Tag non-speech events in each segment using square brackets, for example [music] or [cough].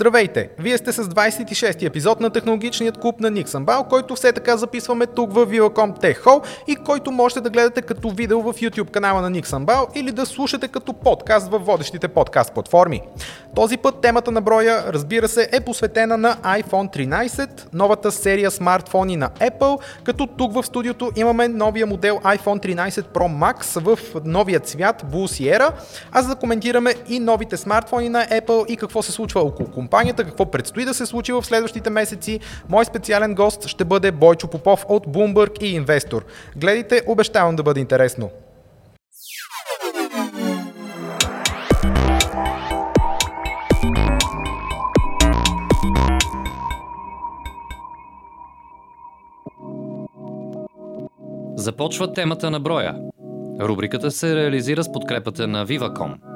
Здравейте! Вие сте с 26-ти епизод на технологичният клуб на Никсанбал, който все така записваме тук в Viva.com Tech Hall и който можете да гледате като видео в YouTube канала на Никсанбал или да слушате като подкаст в водещите подкаст платформи. Този път темата на броя, разбира се, е посветена на iPhone 13, новата серия смартфони на Apple, като тук в студиото имаме новия модел iPhone 13 Pro Max в новия цвят Blue Sierra, а за да коментираме и новите смартфони на Apple и какво се случва около компанията, какво предстои да се случи в следващите месеци. Мой специален гост ще бъде Бойчо Попов от Bloomberg и Инвестор. Гледайте, обещавам да бъде интересно. Започва темата на броя. Рубриката се реализира с подкрепата на Viva.com.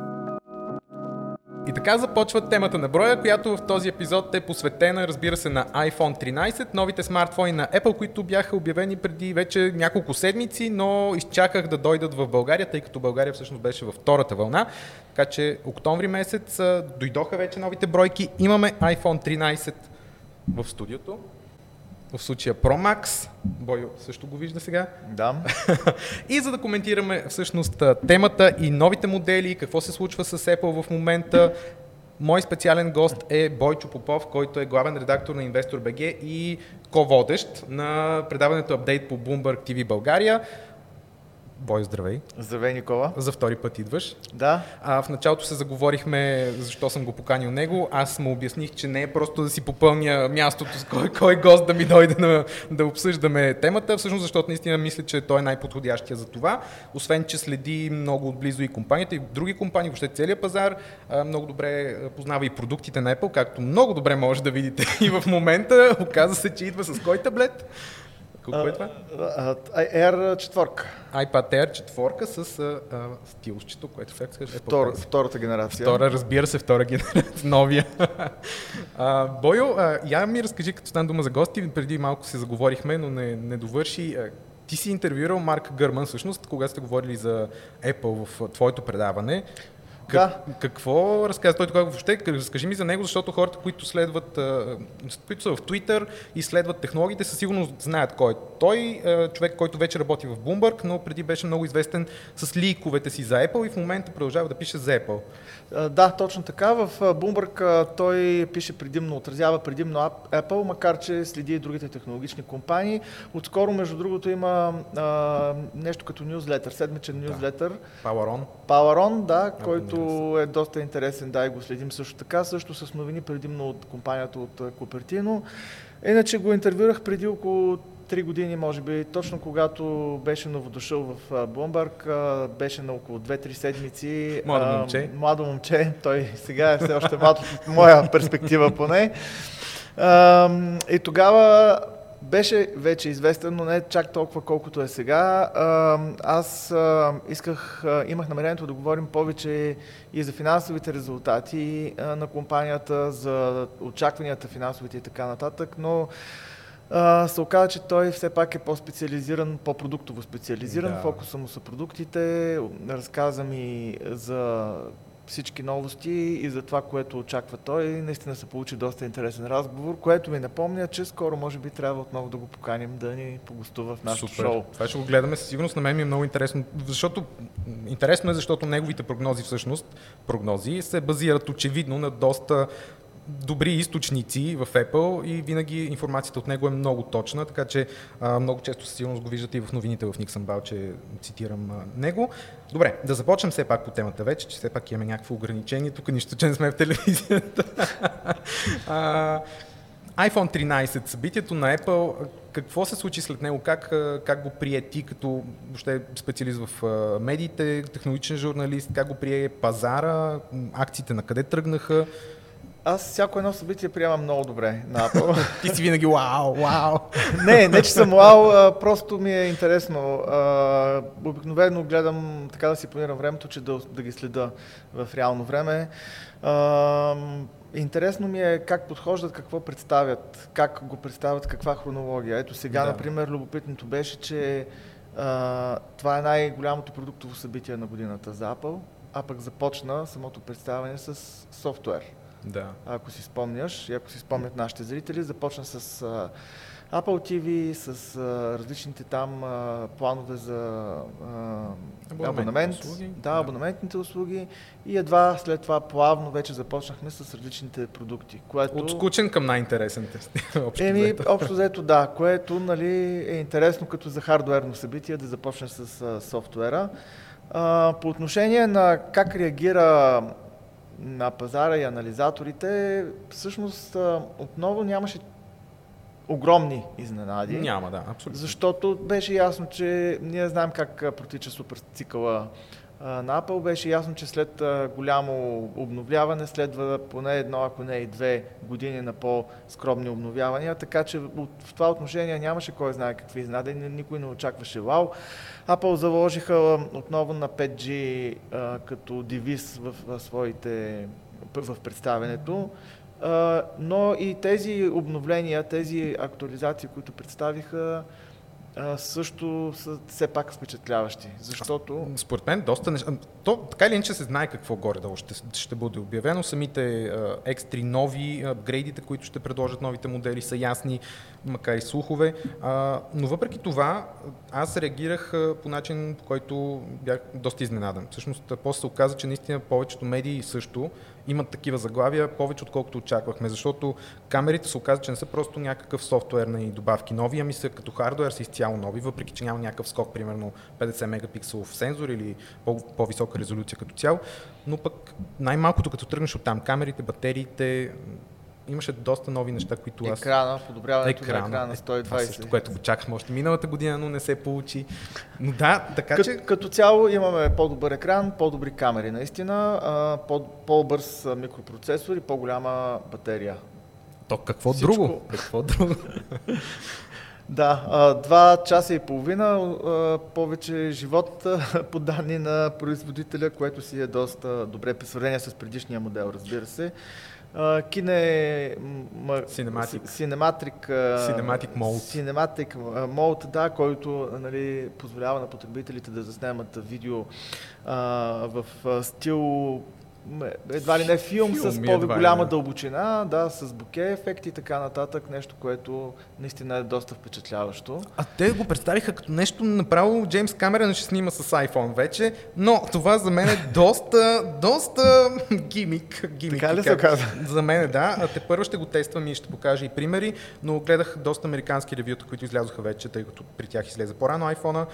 И така започва темата на броя, която в този епизод е посветена, разбира се, на iPhone 13, новите смартфони на Apple, които бяха обявени преди вече няколко седмици, но изчаках да дойдат в България, тъй като България всъщност беше във втората вълна. Така че октомври месец дойдоха вече новите бройки. Имаме iPhone 13 в студиото в случая Pro Max. Бойо също го вижда сега. Да. [laughs] и за да коментираме всъщност темата и новите модели, какво се случва с Apple в момента, Мой специален гост е Бойчо Попов, който е главен редактор на Investor BG и ко-водещ на предаването Апдейт по Bloomberg TV България. Бой, здравей. Здравей, Никола. За втори път идваш. Да. А, в началото се заговорихме защо съм го поканил него. Аз му обясних, че не е просто да си попълня мястото с кой, кой гост да ми дойде на, да обсъждаме темата, всъщност защото наистина мисля, че той е най-подходящия за това. Освен, че следи много отблизо и компанията, и други компании, въобще целият пазар, много добре познава и продуктите на Apple, както много добре може да видите [laughs] и в момента. Оказа се, че идва с кой таблет? Какво е това? Air 4. iPad Air 4 с а, а, стилчето, което как се Втор, Втората генерация. Втора, разбира се, втора генерация, [laughs] новия. а, Бойо, а, я ми разкажи, като стана дума за гости, преди малко се заговорихме, но не, не довърши. Ти си интервюирал Марк Гърман, всъщност, когато сте говорили за Apple в твоето предаване. Как, да. Какво разказва той тогава въобще? Разкажи ми за него, защото хората, които следват, които са в Twitter и следват технологиите, със сигурност знаят кой е. Той човек, който вече работи в Bloomberg, но преди беше много известен с ликовете си за Apple и в момента продължава да пише за Apple. Да, точно така. В Bloomberg той пише предимно, отразява предимно Apple, макар че следи и другите технологични компании. Отскоро, между другото, има а, нещо като нюзлетър, седмичен нюзлетър. Да. Power On. Power On, да, който който е доста интересен, да, и го следим също така, също с новини предимно от компанията от Купертино. Иначе го интервюрах преди около 3 години, може би, точно когато беше новодошъл в Блумбърг, беше на около 2-3 седмици. Младо момче. Младо момче, той сега е все още млад [laughs] моя перспектива поне. И тогава беше вече известен, но не чак толкова колкото е сега. Аз исках, имах намерението да говорим повече и за финансовите резултати на компанията, за очакванията финансовите и така нататък, но се оказа, че той все пак е по-специализиран, по-продуктово специализиран. Да. Фокуса му са продуктите. Разказа ми за всички новости и за това, което очаква той. Наистина се получи доста интересен разговор, което ми напомня, че скоро може би трябва отново да го поканим да ни погостува в нашото Супер. шоу. Това ще го гледаме със сигурност. На мен ми е много интересно, защото интересно е, защото неговите прогнози всъщност, прогнози се базират очевидно на доста добри източници в Apple и винаги информацията от него е много точна, така че а, много често със сигурност го виждате и в новините в Никсън че цитирам а, него. Добре, да започнем все пак по темата вече, че все пак имаме някакво ограничение. Тук нищо, че не сме в телевизията. [laughs] а, iPhone 13, събитието на Apple, какво се случи след него? Как, как го прие ти като въобще специалист в медиите, технологичен журналист? Как го прие пазара? Акциите на къде тръгнаха? Аз всяко едно събитие приемам много добре на Apple. [laughs] Ти си винаги вау, вау. не, не че съм вау, а, просто ми е интересно. А, обикновено гледам, така да си планирам времето, че да, да ги следа в реално време. А, интересно ми е как подхождат, какво представят, как го представят, каква хронология. Ето сега, да. например, любопитното беше, че а, това е най-голямото продуктово събитие на годината за Apple, а пък започна самото представяне с софтуер Да. ако си спомняш, и ако си спомнят нашите зрители, започна с а, Apple TV, с а, различните там а, планове за а, абонамент, услуги. да, Да. абонаментните услуги и едва след това плавно вече започнахме с различните продукти, което... От скучен към най-интересен тест. [laughs] Общо Еми, взето. общо взето да, което нали, е интересно като за хардуерно събитие да започне с а, софтуера. А, по отношение на как реагира на пазара и анализаторите, всъщност отново нямаше огромни изненади. Няма, да, абсолютно. Защото беше ясно, че ние знаем как протича супер цикъла на Apple. Беше ясно, че след голямо обновляване следва поне едно, ако не и две години на по-скромни обновявания. Така че в това отношение нямаше кой знае какви изненади. ни- Никой не очакваше вау. Apple заложиха отново на 5G а, като девиз в, своите в представенето. Но и тези обновления, тези актуализации, които представиха, също са все пак впечатляващи, защото Според мен доста неща. То така или иначе се знае какво горе-долу ще, ще бъде обявено. Самите а, екстри нови апгрейдите, които ще предложат новите модели, са ясни, макар и слухове. А, но въпреки това, аз реагирах а, по начин, по който бях доста изненадан. Всъщност, после се оказа, че наистина повечето медии също имат такива заглавия, повече отколкото очаквахме, защото камерите се оказа, че не са просто някакъв софтуерни добавки. Нови, ами са като хардуер са изцяло нови, въпреки че няма някакъв скок, примерно 50 мегапикселов сензор или по- по-висока резолюция като цяло, но пък най-малкото като тръгнеш от там камерите, батериите, имаше доста нови неща, които аз... екрана, подобряването на Екрана. екрана на Е, Това 120. също, което го чакахме още миналата година, но не се получи. Но да, така Кът, че... Като цяло имаме по-добър екран, по-добри камери наистина, по- по-бърз микропроцесор и по-голяма батерия. То какво Всичко. друго? Какво друго? [laughs] Да, два часа и половина повече живот по данни на производителя, което си е доста добре при сравнение с предишния модел, разбира се. Кине... Cinematic. Cinematic, Cinematic Mode. Cinematic Mode, да, който нали, позволява на потребителите да заснемат видео а, в стил едва ли не филм, Филм, с по-голяма дълбочина, да, с боке ефекти и така нататък, нещо, което наистина е доста впечатляващо. А те го представиха като нещо направо Джеймс Камерън ще снима с iPhone вече, но това за мен е доста, доста гимик. гимик Така ли се оказа? За мен е да. А те първо ще го тествам и ще покажа и примери, но гледах доста американски ревюта, които излязоха вече, тъй като при тях излезе по-рано iPhone-а.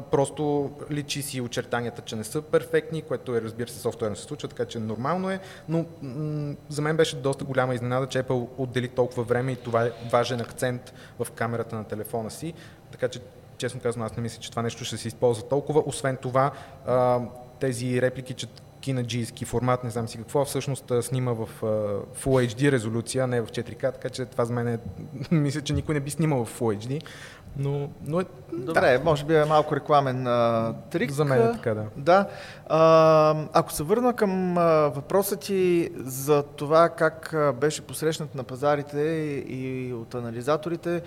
Просто личи си очертанията, че не са перфектни, което е, разбира се, софтуерно се случва, така че нормално е, но м- за мен беше доста голяма изненада, че Apple отдели толкова време и това е важен акцент в камерата на телефона си, така че честно казвам, аз не мисля, че това нещо ще се използва толкова. Освен това, а, тези реплики, че кинаджийски формат, не знам си какво, всъщност снима в Full HD резолюция, а не в 4K, така че това за мен е, [laughs] мисля, че никой не би снимал в Full HD, но, но е, Добре, може би е малко рекламен а, трик. за мен е така, да. Да. А, ако се върна към а, въпроса ти за това как а, беше посрещнат на пазарите и, и от анализаторите,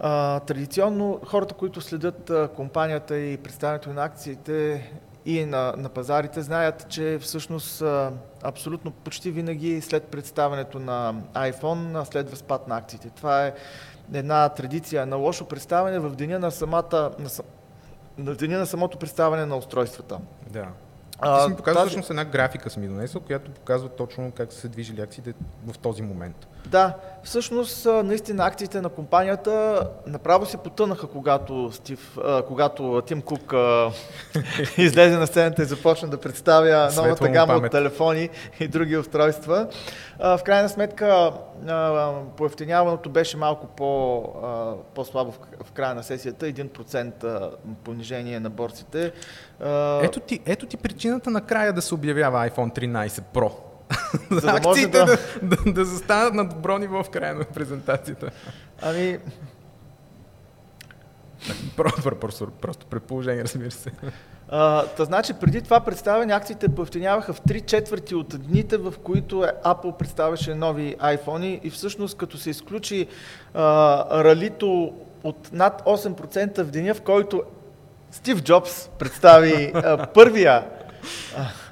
а, традиционно хората, които следят а, компанията и представянето на акциите и на, на пазарите, знаят, че всъщност абсолютно почти винаги след представянето на iPhone следва спад на акциите. Това е една традиция на лошо представяне в деня на самата, на, на деня на самото представяне на устройствата. да. А, Ти си ми показва тази- всъщност една графика съм ми донесъл, която показва точно как са се движили акциите в този момент. Да, всъщност наистина акциите на компанията направо се потънаха, когато, Стив, а, когато Тим Кук а, [laughs] излезе на сцената и започна да представя новата гама от телефони и други устройства. А, в крайна сметка поевтиняването беше малко по, а, по-слабо в, в края на сесията, 1% а, понижение на борсите. А, Ето ти, ето ти причината накрая да се обявява iPhone 13 Pro. За да акциите да- да, да, да застанат на добро ниво в края на презентацията. Ами, Просто, просто, просто предположение, разбира се. А, та значи преди това представяне акциите поевтиняваха в 3 четвърти от дните, в които е- Apple представяше нови iPhone и всъщност като се изключи а, ралито от над 8% в деня, в който Стив Джобс представи а, първия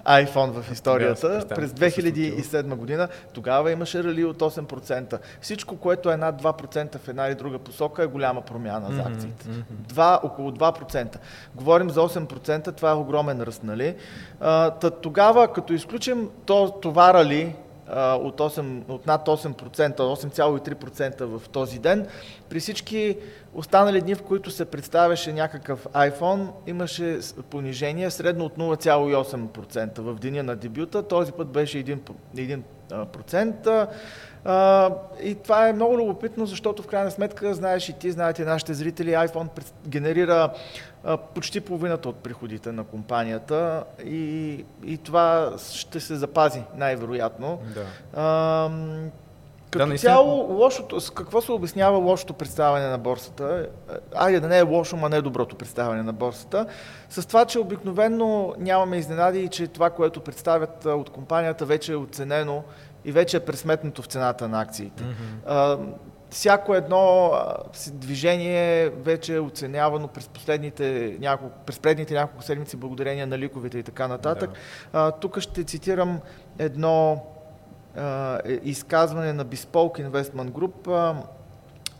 iPhone в историята през да се 2007 година. Тогава имаше рали от 8%. Всичко, което е над 2% в една или друга посока е голяма промяна за акциите. Два, около 2%. Говорим за 8%, това е огромен ръст, нали? Та, тогава, като изключим то, това рали, от, 8, от над 8%, 8,3% в този ден. При всички останали дни, в които се представяше някакъв iPhone, имаше понижение средно от 0,8% в деня на дебюта. Този път беше 1%. 1%. А, и това е много любопитно, защото в крайна сметка, знаеш и ти, знаете нашите зрители, iPhone генерира почти половината от приходите на компанията и, и това ще се запази най-вероятно. Да. Като наистина. цяло, лошото, с какво се обяснява лошото представяне на борсата? Айде да не е лошо, ма не е доброто представяне на борсата. С това, че обикновено нямаме изненади и че това, което представят от компанията, вече е оценено и вече е пресметнато в цената на акциите. А, всяко едно движение вече е оценявано през последните няколко, през предните няколко седмици, благодарение на ликовете и така нататък. А, тук ще цитирам едно изказване на Bespoke Investment Group,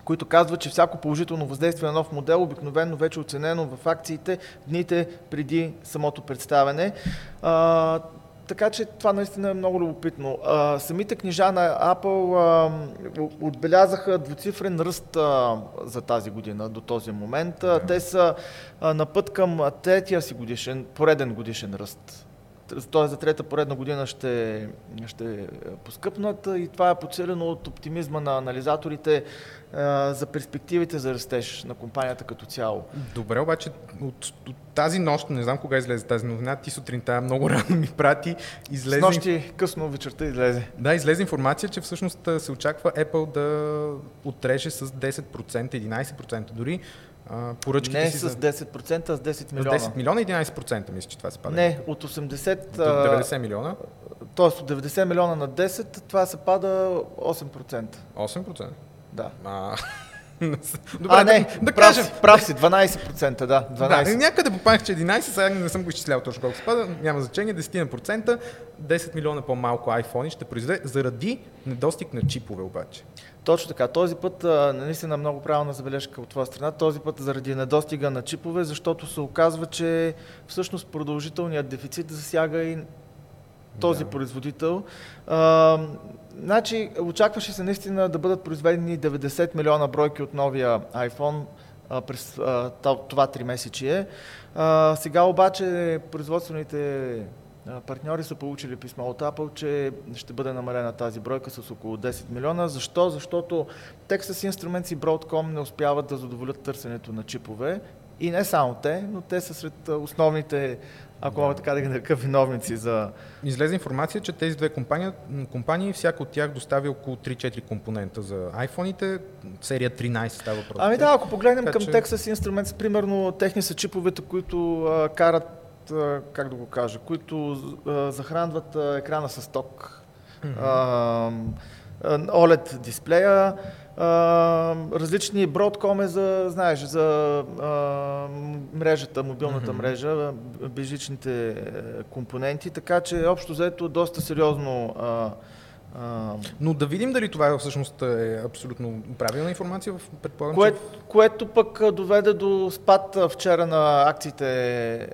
които казват, че всяко положително въздействие на нов модел обикновено вече е оценено в акциите дните преди самото представяне. А, така че това наистина е много любопитно. А, самите книжа на Apple а, отбелязаха двуцифрен ръст а, за тази година до този момент. А, те са а, на път към третия си годишен, пореден годишен ръст. Т.е. за трета поредна година ще, ще поскъпнат и това е подсилено от оптимизма на анализаторите а, за перспективите за растеж на компанията като цяло. Добре, обаче от, от тази нощ, не знам кога излезе тази новина, ти сутринта много рано ми прати, С излезе, нощи късно вечерта излезе. да, излезе информация, че всъщност се очаква Apple да отреже с 10%, 11% дори а, поръчките Не си с за, 10%, а с 10 с милиона. 10 милиона и 11%, мисля, че това се пада. Не, от 80, До 90 милиона, т.е. от 90 милиона на 10, това се пада 8%. 8%. Да. А, [laughs] [laughs] а, не, да, да прав, кажем. си, прав си, 12%, да. 12. Да, някъде попаднах, че 11, сега не съм го изчислял точно колко спада, няма значение, 10%, 10 милиона по-малко iPhone ще произведе, заради недостиг на чипове обаче. Точно така. Този път, наистина много правилна забележка от твоя страна, този път заради недостига на чипове, защото се оказва, че всъщност продължителният дефицит засяга и този Да. производител. А, значи, очакваше се наистина да бъдат произведени 90 милиона бройки от новия iPhone а, през а, то- това три месечие. А, сега обаче производствените партньори са получили писмо от Apple, че ще бъде намалена тази бройка с около 10 милиона. Защо? Защото Texas Instruments и Broadcom не успяват да задоволят търсенето на чипове. И не само те, но те са сред основните, ако мога така да ги нарека, виновници за Излезе информация, че тези две компании, компании всяка от тях доставя около 3-4 компонента за iPhone-ите, серия 13 става въпрос. Ами да, ако погледнем Така към че- Texas Instruments, примерно техни са чиповете, които а, карат, а, как да го кажа, които а, захранват а, екрана с ток. А, а, OLED дисплея, различни Broadcom е за, знаеш, за а, мрежата, мобилната Мгм. мрежа, безжичните е, компоненти, така че общо взето доста сериозно а, а, Но да видим дали това всъщност е абсолютно правилна информация. в- Предполагам, Кое, че което пък доведе до спад вчера на акциите,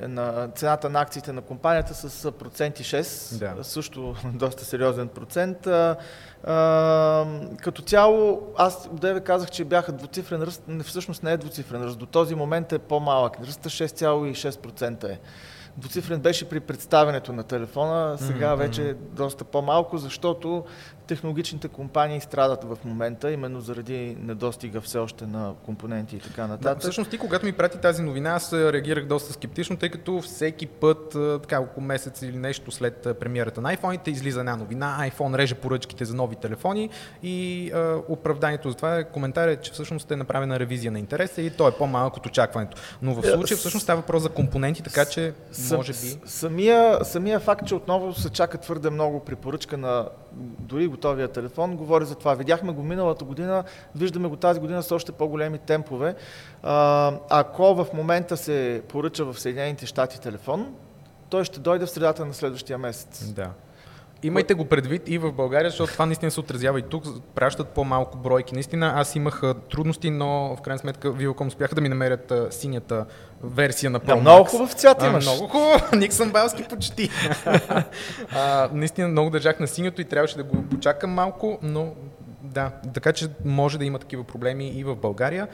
на цената на акциите на компанията с проценти 6, Да. също [laughs] доста сериозен процент. А, а, като цяло, аз одеве казах, че бяха двуцифрен ръст, всъщност не е двуцифрен ръст, до този момент е по-малък, ръста 6,6% е. Двуцифрен беше при представянето на телефона, сега Мгм, вече е доста по-малко, защото технологичните компании страдат в момента, именно заради недостига все още на компоненти и така Да, нататък. всъщност ти, когато ми прати тази новина, аз а, реагирах доста скептично, тъй като всеки път, а, така около месец или нещо след а, премиерата на iPhone, излиза една новина, iPhone реже поръчките за нови телефони и а, оправданието за това е коментар е, че всъщност е направена ревизия на интереса и то е по-малък от очакването. Но в Е, случая всъщност става въпрос за компоненти, така че може би... Самия, самия факт, че отново се чака твърде много при поръчка на дори готовия телефон, говори за това. Видяхме го миналата година, виждаме го тази година с още по-големи темпове. Ако в момента се поръча в Съединените щати телефон, той ще дойде в средата на следващия месец. Да. Имайте го предвид и в България, защото това наистина се отразява и тук. Пращат по-малко бройки. Наистина аз имах а, трудности, но в крайна сметка Viacom успяха да ми намерят а, синята версия на Pro Да, много хубав цвят А, имаш. много хубаво. [laughs] Ник Самбалски почти. [laughs] а, наистина много държах на синьото и трябваше да го почакам малко, но да, така че може да има такива проблеми и в България,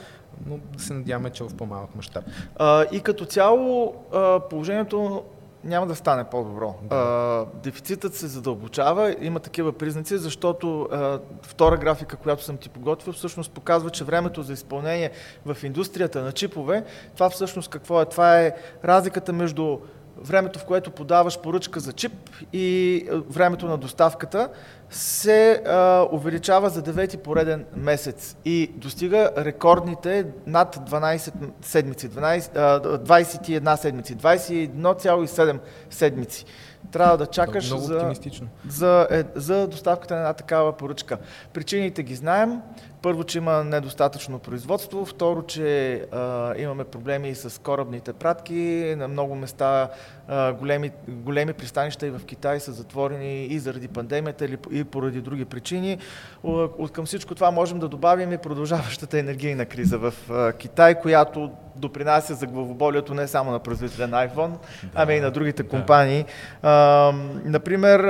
но да се надяваме, че в по-малък мащаб. А, и като цяло а, положението няма да стане по-добро. А, дефицитът се задълбочава, има такива признаци, защото а, втора графика, която съм ти подготвил, всъщност показва, че времето за изпълнение в индустрията на чипове, това всъщност какво е? Това е разликата между времето, в което подаваш поръчка за чип и а, времето на доставката се а, увеличава за девети пореден месец и достига рекордните над 12 седмици, 12, а, 21 седмици, 21,7 седмици. Трябва да чакаш много за, за, е, за доставката на една такава поръчка. Причините ги знаем. Първо, че има недостатъчно производство. Второ, че а, имаме проблеми с корабните пратки. На много места а, големи, големи пристанища и в Китай са затворени и заради пандемията или и поради други причини. От към всичко това можем да добавим и продължаващата енергийна криза в а, Китай, която допринася за главоболието не само на производителя на iPhone, ами и на другите компании. А, например,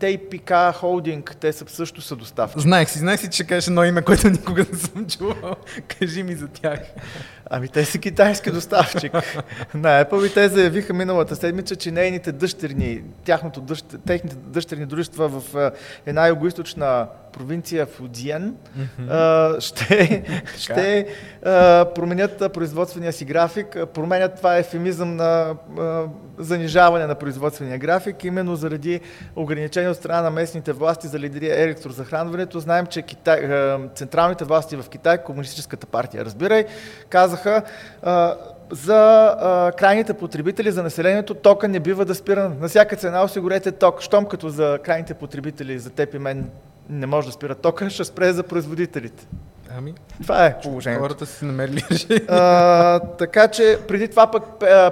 TPK Holding, те са също са доставки. Знаех си, знаех си, че кажеш едно име, което никога не съм чувал. [laughs] Кажи ми за тях. Ами те са китайски доставчик на Apple и те заявиха миналата седмица, че нейните дъщерни, тяхното дъщ, техните дъщерни дружества в една югоизточна провинция Фудзиен а, ще, [laughs] ще променят производствения си график. Променят това е ефемизъм на занижаване на производствения график, именно заради ограничения от страна на местните власти за лидери електрозахранването. Знаем, че Китай, централните власти в Китай, Комунистическата партия, разбирай, казаха за а, крайните потребители, за населението, тока не бива да спира на всяка цена, осигурете ток. Щом като за крайните потребители, за теб и мен не може да спира тока, ще спре за производителите. Ами, Това е положението. хората си намерили решение. Така че преди това пък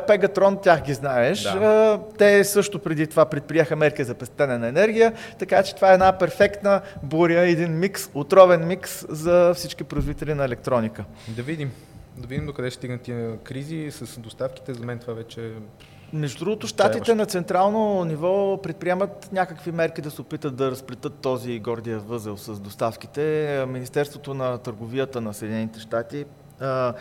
Пегатрон, тях ги знаеш. Да. А, те също преди това предприеха мерки за пестене на енергия, така че това е една перфектна буря, един микс, отровен микс за всички производители на електроника. Да видим. Да видим докъде ще стигнат тия кризи с доставките. За мен това вече Между другото, щатите на централно ниво предприемат някакви мерки да се опитат да разплетат този гордия възел с доставките. Министерството на търговията на Съединените щати а,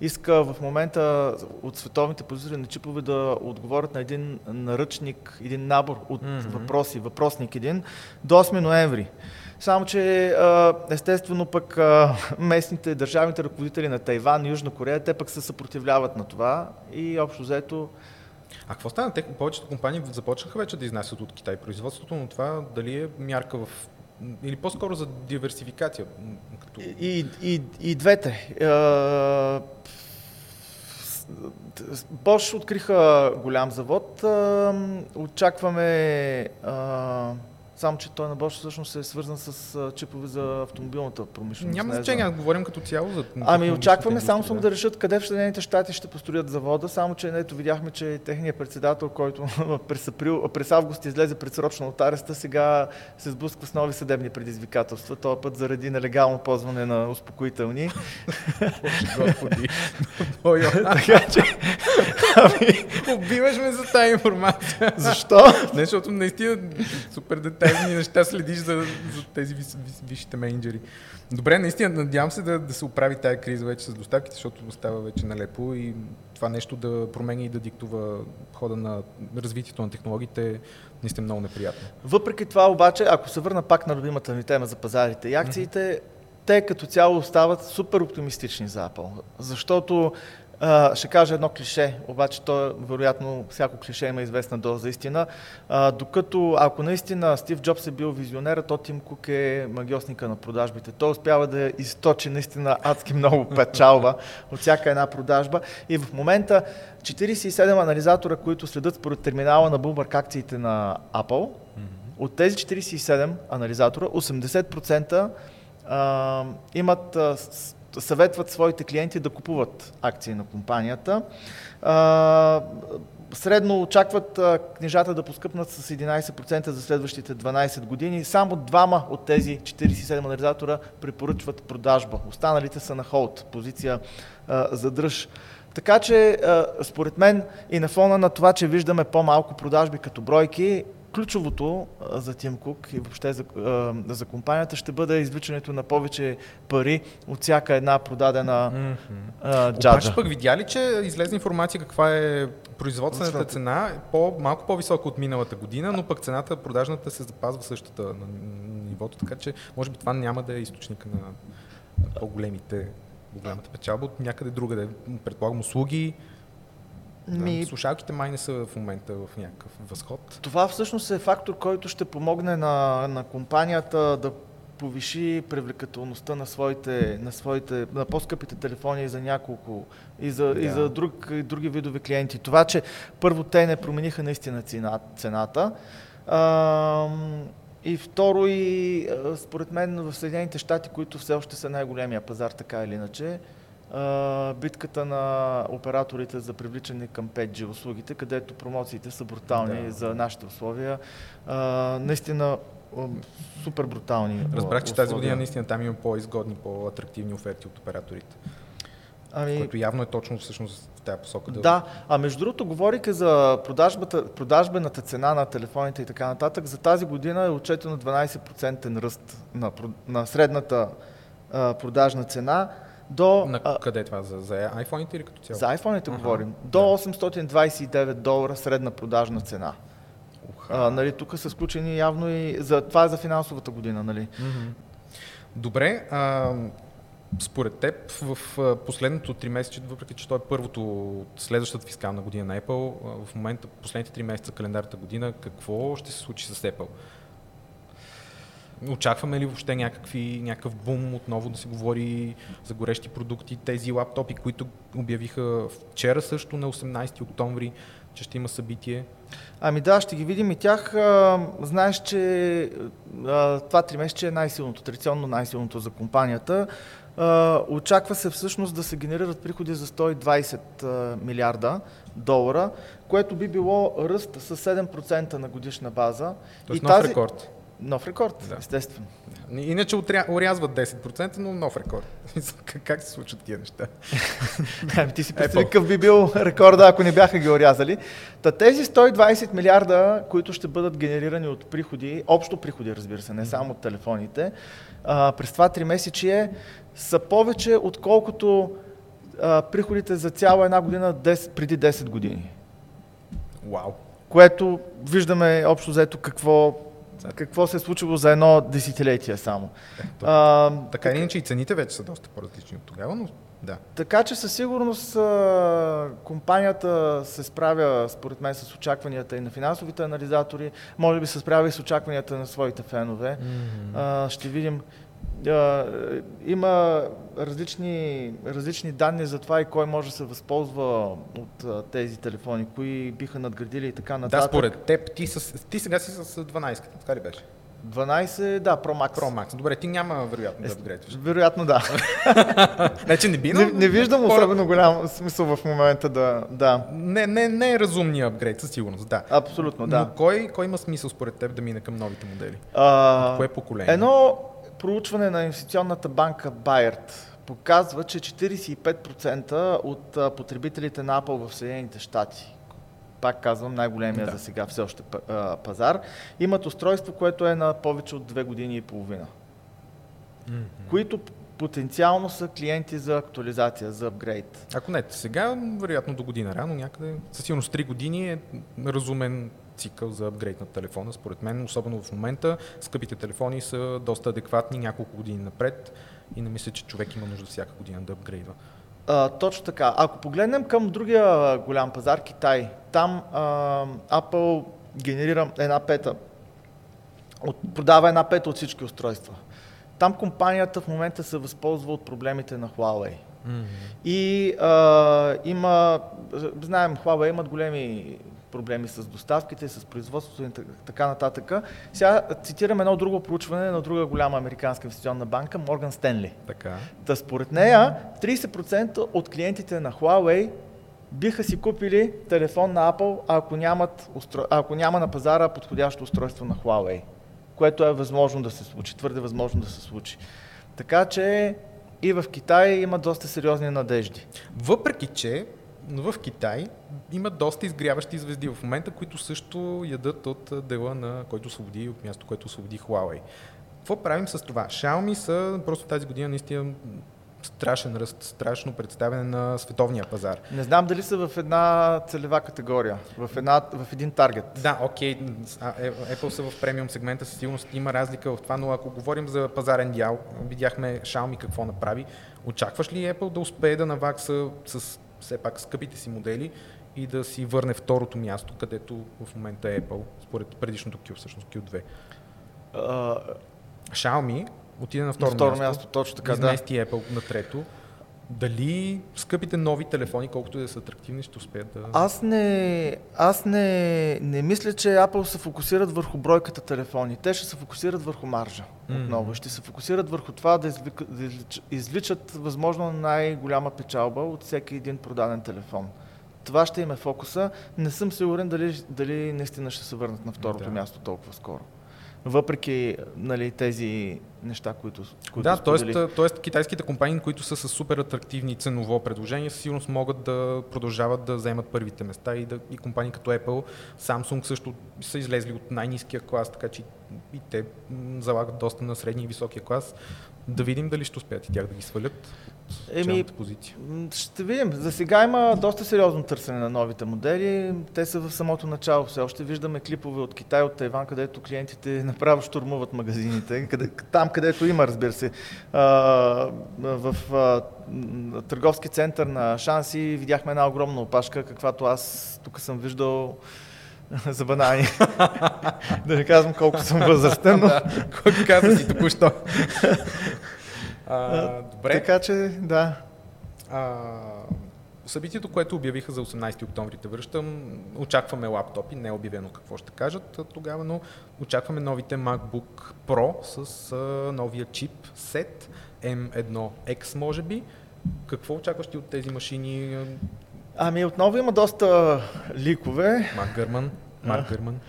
иска в момента от световните производители на чипове да отговорят на един наръчник, един набор от Мгм. въпроси, въпросник един, до 8 ноември. Само, че естествено пък местните държавните ръководители на Тайван, Южна Корея, те пък се съпротивляват на това и общо взето А какво стана? Те, повечето компании започнаха вече да изнасят от Китай производството, но това дали е мярка в... Или по-скоро за диверсификация? Като... И, и, и двете. Бош откриха голям завод. Очакваме. Само, че той на Бош всъщност е свързан с чипове за автомобилната промишленост. Няма не за- значение, говорим като цяло за... Ами очакваме Samsung да решат къде в Съединените щати ще построят завода, само че ето видяхме, че техният председател, който [laughs] през, април, през август излезе предсрочно от ареста, сега се сблъсква с нови съдебни предизвикателства, този път заради нелегално ползване на успокоителни. Господи. [laughs] Така че, ами, Убиваш ме за тази информация. защо? Не, защото наистина супер детайлни неща следиш за, за тези вис, вис, висшите менеджери. Добре, наистина, надявам се да, да се оправи тази криза вече с доставките, защото става вече налепо и това нещо да променя и да диктува хода на развитието на технологиите наистина много неприятно. Въпреки това обаче, ако се върна пак на любимата ми тема за пазарите и акциите, те като цяло остават супер оптимистични за Apple. Защото а, ще кажа едно клише, обаче то вероятно всяко клише има известна доза истина. А, докато ако наистина Стив Джобс е бил визионер, то Тим Кук е магиосника на продажбите. Той успява да източи наистина адски много печалба от всяка една продажба. И в момента 47 анализатора, които следят според терминала на Bloomberg акциите на Apple, от тези 47 анализатора, 80% а, имат, а, с- съветват своите клиенти да купуват акции на компанията. Средно очакват книжата да поскъпнат с 11% за следващите 12 години. Само двама от тези 47 анализатора препоръчват продажба. Останалите са на холд, позиция а, задръж. Така че, според мен, и на фона на това, че виждаме по-малко продажби като бройки, ключовото за Тим Кук и въобще за, за компанията ще бъде извличането на повече пари от всяка една продадена а, джаджа. Обаче пък видя ли, че излезе информация каква е производствената Цената. цена, по, малко по-висока от миналата година, но пък цената, продажната се запазва същата на нивото, така че може би това няма да е източника на, на по-големите голямата печалба от някъде другаде. Предполагам услуги. Ми, Да, слушалките май не са в момента в някакъв възход. Това всъщност е фактор, който ще помогне на, на компанията да повиши привлекателността на своите, на своите, на по-скъпите телефони за няколко и за, да. и за друг, и други видове клиенти. Това, че първо те не промениха наистина цена, цената. Ам, и второ и а, според мен в Съединените щати, които все още са най-големия пазар, така или иначе, а, битката на операторите за привличане към 5G услугите, където промоциите са брутални Да. за нашите условия. Наистина супер брутални. Разбрах, че тази година наистина там има по-изгодни, по-атрактивни оферти от операторите. Ами, Което явно е точно всъщност в тази посока. Да, а между другото, говориха за продажбата, продажбената цена на телефоните и така нататък. За тази година е отчетено 12% ръст на, на средната а, продажна цена до... На къде е това? За, за iPhone или като цяло? за iPhone-ите Аха, говорим. До да. 829 долара средна продажна цена. А, нали, тук са сключени явно и... За, това е за финансовата година, нали? Мгм. Добре, а, според теб в последното три месеца, въпреки че то е първото от следващата фискална година на Apple, в момента, последните три месеца календарната година, какво ще се случи с Apple? Очакваме ли въобще някакви, някакъв бум отново да се говори за горещи продукти, тези лаптопи, които обявиха вчера също на 18 октомври, че ще има събитие? Ами да, ще ги видим и тях. А, знаеш, че а, това три месече е най-силното, традиционно най-силното за компанията. А, очаква се всъщност да се генерират приходи за 120 а, милиарда долара, което би било ръст с 7% на годишна база. Тоест И нов тази- рекорд. Нов рекорд, Да. естествено. Иначе отря... орязват 10%, но нов рекорд. [laughs] как, се случват тия неща? [laughs] Ами ти си представи какъв би бил рекорда, ако не бяха ги орязали. Та тези 120 милиарда, които ще бъдат генерирани от приходи, общо приходи, разбира се, не само от телефоните, а, през това три месечие са повече, отколкото а, приходите за цяла една година 10, преди 10 години. Вау. Което виждаме общо взето какво, какво се е случило за едно десетилетие само. Ето. А, Така или иначе и цените вече са доста по-различни от тогава, но да. Така че със сигурност а, компанията се справя, според мен, с очакванията и на финансовите анализатори, може би се справя и с очакванията на своите фенове. А, ще видим. Има различни, различни данни за това и кой може да се възползва от а, тези телефони, кои биха надградили и така Да, нататък. според теб, ти, с, ти сега си с 12, така ли беше? 12, да, Pro Max. Pro Max. Добре, ти няма вероятно да Е, апгрейдваш. Вероятно да. [laughs] Не, че не би, но... не, не виждам хора- особено голям смисъл в момента да... да. Не, не, не е разумния апгрейд, със сигурност, да. Абсолютно, да. Но кой, кой има смисъл според теб да мине към новите модели? А, Кое поколение? Едно проучване на инвестиционната банка Bayard показва, че 45% от потребителите на Apple в Съединените щати, пак казвам най-големия Да. за сега все още пазар, имат устройство, което е на повече от 2 години и половина, които потенциално са клиенти за актуализация, за апгрейд. Ако не сега, вероятно до година рано някъде. Със сигурност 3 години е разумен цикъл за апгрейд на телефона, според мен, особено в момента. Скъпите телефони са доста адекватни няколко години напред и не мисля, че човек има нужда всяка година да апгрейдва. А, точно така. Ако погледнем към другия голям пазар, Китай, там а, Apple генерира една пета, от, продава една пета от всички устройства. Там компанията в момента се възползва от проблемите на Huawei. И а, има, знаем, Huawei имат големи проблеми с доставките, с производството и так- така нататък. Сега цитирам едно друго проучване на друга голяма американска инвестиционна банка, Morgan Stanley. Така. Та според нея 30% от клиентите на Huawei биха си купили телефон на Apple, ако, нямат, ако няма на пазара подходящо устройство на Huawei, което е възможно да се случи, твърде възможно да се случи. Така че и в Китай има доста сериозни надежди. Въпреки, че в Китай има доста изгряващи звезди в момента, които също ядат от дела на който освободи, от място, което освободи Huawei. Какво правим с това? Xiaomi са просто тази година наистина страшен ръст, страшно представяне на световния пазар. Не знам дали са в една целева категория, в, една, в един таргет. Да, окей, okay. Apple са в премиум сегмента, със сигурност има разлика в това, но ако говорим за пазарен дял, видяхме Xiaomi какво направи. Очакваш ли Apple да успее да навакса с все пак скъпите си модели и да си върне второто място, където в момента е Apple, според предишното Q, всъщност Q2? Uh, Xiaomi отиде на второ, на второ място, място, точно така, измести да. Apple на трето. Дали скъпите нови телефони, колкото и да са атрактивни, ще успеят да... Аз не, аз не, не мисля, че Apple се фокусират върху бройката телефони. Те ще се фокусират върху маржа mm-hmm. отново. Ще се фокусират върху това да, извличат, да извличат възможно най-голяма печалба от всеки един продаден телефон. Това ще им е фокуса. Не съм сигурен дали, дали наистина ще се върнат на второто да. място толкова скоро въпреки нали, тези неща, които, които Да, т.е. китайските компании, които са с супер атрактивни ценово предложения, със сигурност могат да продължават да вземат първите места и, да, и компании като Apple, Samsung също са излезли от най-низкия клас, така че и те залагат доста на средния и високия клас. Да видим дали ще успеят и тях да ги свалят. Еми, позиция. Ще видим. За сега има доста сериозно търсене на новите модели. Те са в самото начало. Все още виждаме клипове от Китай, от Тайван, където клиентите [laughs] направо штурмуват магазините. Къде, там, където има, разбира се. А, в а, търговски център на Шанси видяхме една огромна опашка, каквато аз тук съм виждал [laughs] за банани. [laughs] да не казвам колко съм възрастен, но... Колко каза си току-що. А, добре. Така че, да. А, събитието, което обявиха за 18 октомври, те връщам, очакваме лаптопи, не е обявено какво ще кажат тогава, но очакваме новите MacBook Pro с а, новия чип SET M1X, може би. Какво очакваш ти от тези машини? Ами отново има доста ликове. Мак Гърман. Марк Гърман.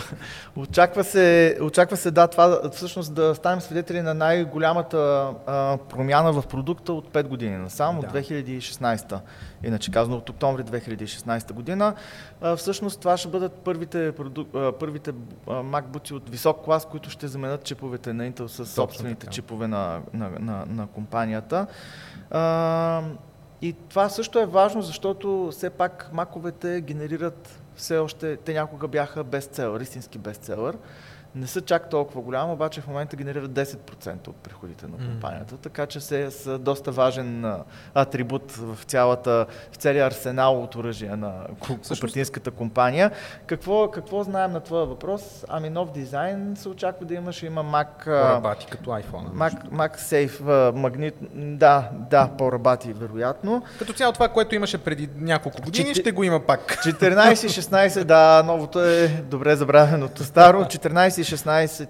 [laughs] очаква, се, очаква се, да, това всъщност да станем свидетели на най-голямата а, промяна в продукта от 5 години насам, да. от 2016. Иначе казано от октомври 2016 година. А, всъщност това ще бъдат първите, продук... а, първите MacBook от висок клас, които ще заменят чиповете на Intel с собствените чипове на, на, на, на компанията. А, и това също е важно, защото все пак маковете генерират все още, те някога бяха бестселър, истински бестселър не са чак толкова голяма, обаче в момента генерират 10% от приходите на компанията, mm. така че се са доста важен атрибут в, цялата, в целия арсенал от оръжия на купертинската компания. Какво, какво знаем на твоя въпрос? Ами нов дизайн се очаква да имаш, има Mac... По-рабати като iPhone. Mac, Mac Safe, магнит, да, да, по-рабати вероятно. Като цяло това, което имаше преди няколко години, Чет... ще го има пак. 14-16, да, новото е добре забравеното старо. 14 [laughs] 16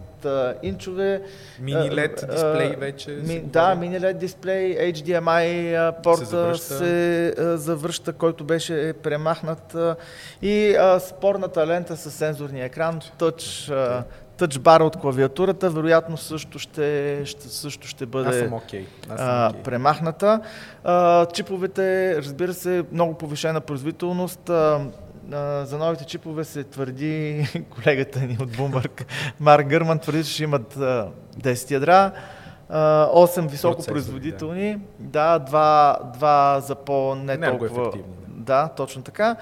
инчове. Мини LED дисплей вече. Ми, да, мини LED дисплей, HDMI порта се завръща, се, завръща който беше премахнат. И а, спорната лента с сензорния екран, touch, а, touch бар от клавиатурата, вероятно също ще, ще, също ще бъде Аз съм okay. Аз съм okay. а, премахната. А, чиповете, разбира се, много повишена производителност. А, за новите чипове се твърди, [laughs] колегата ни от Bloomberg, Марк Гърман твърди, че ще имат 10 ядра, 8 високопроизводителни, да, 2, 2 за по-не толкова... Да, точно така.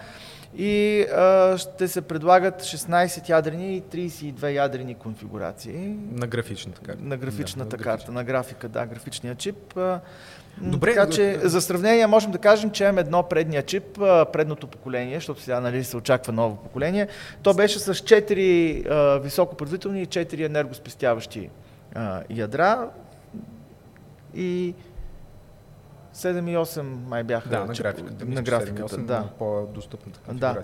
И а, ще се предлагат 16 ядрени и 32 ядрени конфигурации. На графичната карта. На графичната да, карта, графична. на графика, да, графичния чип. Добре, така че за сравнение можем да кажем, че имаме едно предния чип, предното поколение, защото сега нали, се очаква ново поколение. То беше с 4 а, високопроизводителни и 4 енергоспестяващи а, ядра. И 7 и 8 май бяха. Да, на че- графиката. На мисля, че графиката, 7.8 да. на по-достъпната Да.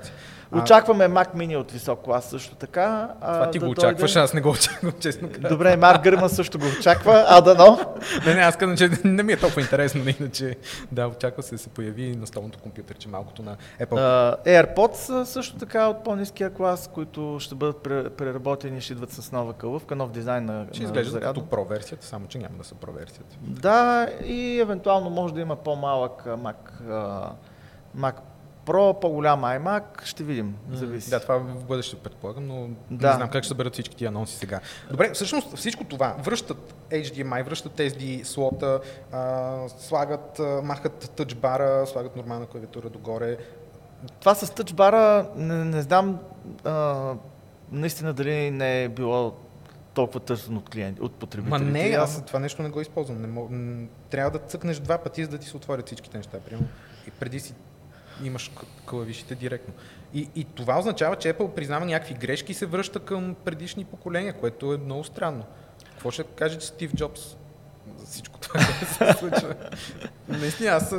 А, Очакваме Mac Mini от висок клас също така. а, Това ти да го дойде. очакваш, аз не го очаквам, честно казвам. Добре, Марк Гърман също го очаква, а дано. Не, не, аз казвам, че не ми е толкова интересно, но иначе да, очаква се да се появи на столното компютър, че малкото на Apple. А, AirPods също така от по-низкия клас, които ще бъдат пре- преработени ще идват с нова кълъвка, нов дизайн на, Ще изглежда като Pro версията, само че няма да са Pro версията. Да, и евентуално може да има по-малък Mac, Mac Pro, по-голям iMac, ще видим, зависи. Да, това в бъдеще предполагам, но Да. не знам как ще се бъдат всички тия анонси сега. Добре, всъщност всичко това, връщат HDMI, връщат SD слота, а, слагат, а, махат тъчбара, слагат нормална клавиатура догоре. Това с тъчбара, не, не знам а, наистина дали не е било толкова търсено от клиенти, от Ма потребителите. не, Явно- аз това нещо не го използвам. Не мог... Трябва да цъкнеш два пъти, за да ти се отворят всичките неща. Примерно. И преди си имаш клавишите директно. И, и това означава, че Apple признава някакви грешки и се връща към предишни поколения, което е много странно. Какво ще каже че Стив Джобс за всичко това, което се случва? Наистина, аз,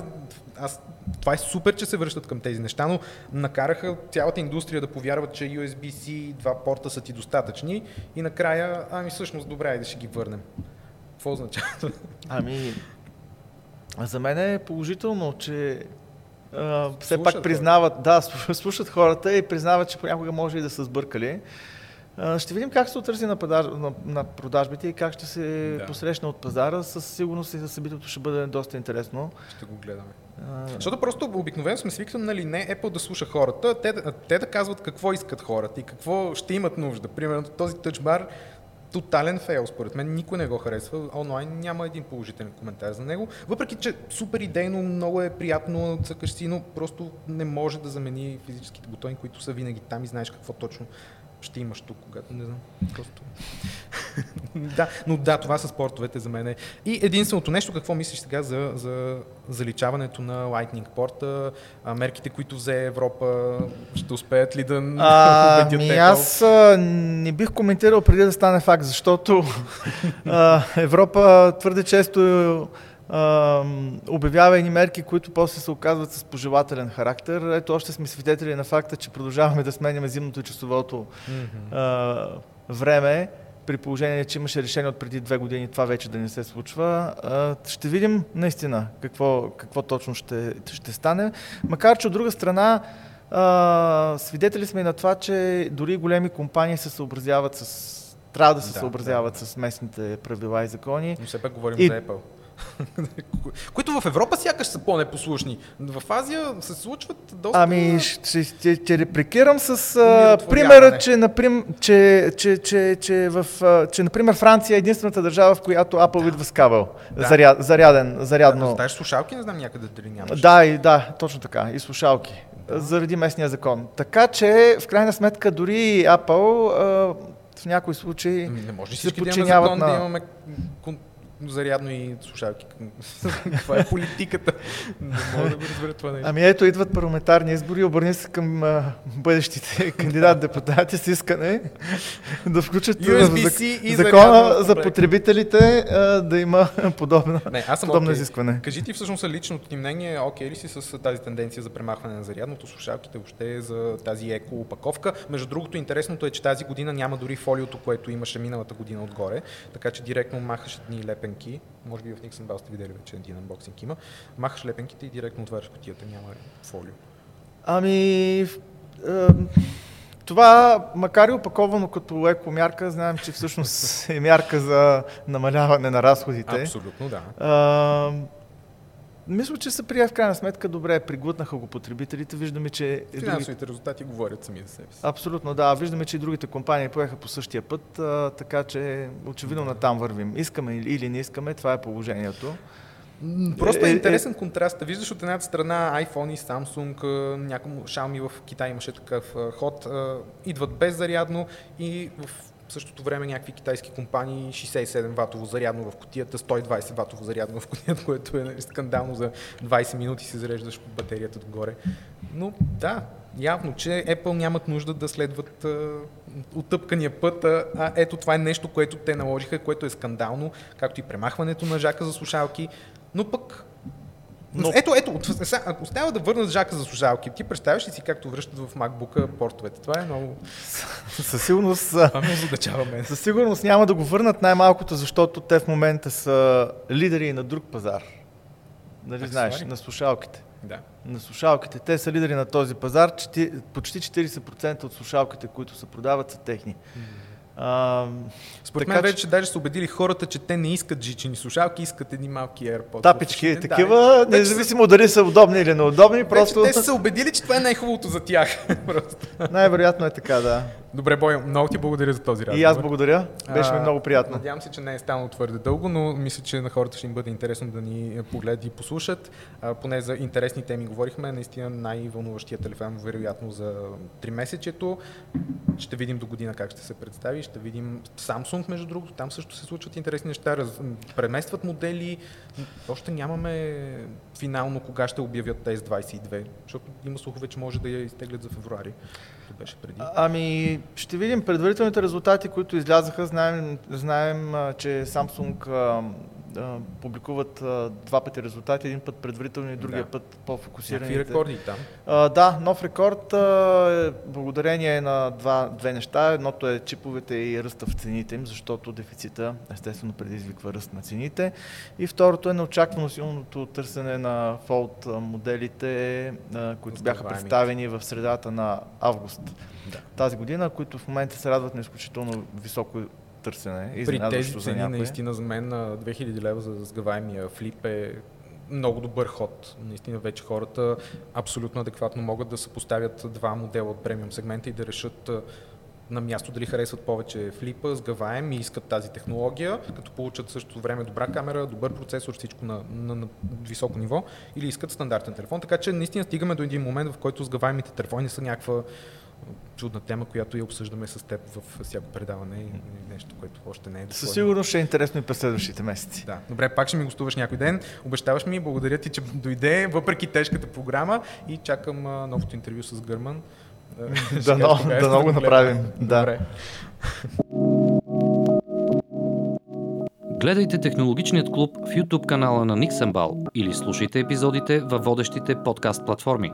аз, това е супер, че се връщат към тези неща, но накараха цялата индустрия да повярва, че USB-C два порта са ти достатъчни и накрая, ами всъщност добре, айде ще ги върнем. Какво означава? Ами, за мен е положително, че а, все Слушат пак признават, да, [laughs] слушат, хората и признават, че понякога може и да са сбъркали. А, ще видим как се отрази на, продаж, на, на продажбите и как ще се Да. посрещне от пазара. Със сигурност и за събитието ще бъде доста интересно. Ще го гледаме. А, Защото просто обикновено сме свикнали не Apple да слуша хората, те, те да казват какво искат хората и какво ще имат нужда. Примерно този тъчбар, тотален фейл според мен, никой не го харесва, онлайн няма един положителен коментар за него, въпреки че супер идейно, много е приятно, цъкаш си, но просто не може да замени физическите бутони, които са винаги там и знаеш какво точно ще имаш тук, когато не знам. Просто. [laughs] да, но да, това са спортовете за мен. И единственото нещо, какво мислиш сега за, за заличаването на Lightning порта, мерките, които взе Европа, ще успеят ли да А, [laughs] ми аз а, не бих коментирал преди да стане факт, защото а, Европа твърде често обявява едни мерки, които после се оказват с пожелателен характер. Ето още сме свидетели на факта, че продължаваме да сменяме зимното и часовото Мгм. а, време, при положение, че имаше решение от преди две години това вече да не се случва. Ще видим наистина какво, какво точно ще, ще стане. Макар, че от друга страна, свидетели сме на това, че дори големи компании се съобразяват с трябва да се Да, съобразяват да. с местните правила и закони. Но все пак говорим И- за Apple. [laughs] Които в Европа сякаш са по-непослушни. В Азия се случват доста... Ами, ще, ще, ще репликирам с а, примера, че, наприм, че, че, че, че, в, че, например, Франция е единствената държава, в която Apple идва с кабел. Да. Заряд, заряден, зарядно. Да, знаеш слушалки, не знам някъде дали нямаш. Да, и да, точно така. И слушалки. Да. Заради местния закон. Така че, в крайна сметка, дори Apple а, в някои случаи. Не може се да имаме подчиняват да на- имаме кон- зарядно и слушалки. [laughs] Това е политиката. Не мога да го разбера това нещо. Ами ето идват парламентарни избори, обърни се към а, бъдещите [laughs] кандидат-депутати с искане да включат USB-C и закона за потребителите а, да има [laughs] подобна, Не, аз съм подобно окей. изискване. Кажи ти всъщност личното ти мнение, окей ли си с тази тенденция за премахване на зарядното, слушалките, въобще за тази еко опаковка. Между другото, интересното е, че тази година няма дори фолиото, което имаше миналата година отгоре, така че директно махаш едни лепенки. Може би в Nixon Bell сте видели вече един анбоксинг има. Махаш лепенките и директно отваряш кутията, няма фолио. Ами, това, макар и опаковано като еко мярка, знаем, че всъщност [laughs] е мярка за намаляване на разходите. Абсолютно, да. А, мисля, че се прия в крайна сметка добре. Приглътнаха го потребителите. Виждаме, че и други... Финансовите резултати говорят сами за себе си. Абсолютно, да. Виждаме, че и другите компании поеха по същия път, а, така че очевидно на там вървим. Искаме или не искаме, това е положението. Просто е, Е, е, интересен контраст. Виждаш от едната страна iPhone и Samsung, някому Xiaomi в Китай имаше такъв ход, идват беззарядно и в същото време някакви китайски компании 67 ватово зарядно в кутията, 120 ватово зарядно в кутията, което е нали, скандално за 20 минути си зареждаш батерията догоре. Но да, явно, че Apple нямат нужда да следват а, отъпкания път, а, а ето това е нещо, което те наложиха, което е скандално, както и премахването на жака за слушалки, но пък Но... Ето, ето, остава да върнат жака за слушалки, ти представяш ли си както връщат в MacBook портовете? Това е много... [laughs] Със сигурност, Това ме озадачава мен. със сигурност няма да го върнат най-малкото, защото те в момента са лидери на друг пазар. Нали знаеш, на слушалките. Да. На слушалките. Те са лидери на този пазар. Почти 40% от слушалките, които се продават, са техни. А, Според Така мен че- вече даже са убедили хората, че те не искат жичени слушалки, искат едни малки AirPods. тапички, Да, такива, вече независимо дали са удобни или неудобни, Просто... Вече те са се убедили, че това е най-хубавото за тях. [laughs] Най-вероятно е така, да. Добре, Бойо, много ти благодаря за този разговор. И аз благодаря. Беше ми много приятно. Надявам се, че не е станало твърде дълго, но мисля, че на хората ще им бъде интересно да ни погледат и послушат. А, поне за интересни теми говорихме. Наистина най-вълнуващия телефон, вероятно за 3 месечето. Ще видим до година как ще се представи. Ще видим Samsung, между другото. Там също се случват интересни неща. Раз... Преместват модели. Още нямаме финално кога ще обявят тези 22, защото има слухове, че може да я изтеглят за февруари. То беше преди. Ами, ще видим предварителните резултати, които излязаха. Знаем, знаем че Samsung а, публикуват а, два пъти резултати, един път предварително и другия Да. път по-фокусирани. Някакви рекорди там. А, да, нов рекорд а, е благодарение на два, две неща. Едното е чиповете и ръста в цените им, защото дефицита естествено предизвиква ръст на цените. И второто е неочаквано силното търсене на а, моделите, а, които бяха представени в средата на август Да. тази година, които в момента се радват на изключително високо търсене. При тези за цени, някои. наистина за мен на 2000 лева за сгъваемия флип е много добър ход. Наистина вече хората абсолютно адекватно могат да съпоставят два модела от премиум сегмента и да решат на място дали харесват повече флипа, сгъваем и искат тази технология, като получат също време добра камера, добър процесор, всичко на, на, на високо ниво, или искат стандартен телефон. Така че наистина стигаме до един момент, в който сгъваемите телефони са някаква чудна тема, която я обсъждаме с теб в всяко предаване и нещо, което още не е Със доходно. сигурност ще е интересно и през следващите месеци. Да. Добре, пак ще ми гостуваш някой ден. Обещаваш ми, благодаря ти, че дойде, въпреки тежката програма и чакам а, новото интервю с Гърман. Да, но- покажеш да много го направим, да. Добре. Гледайте Технологичният клуб в YouTube канала на Nixenbal или слушайте епизодите във водещите подкаст платформи.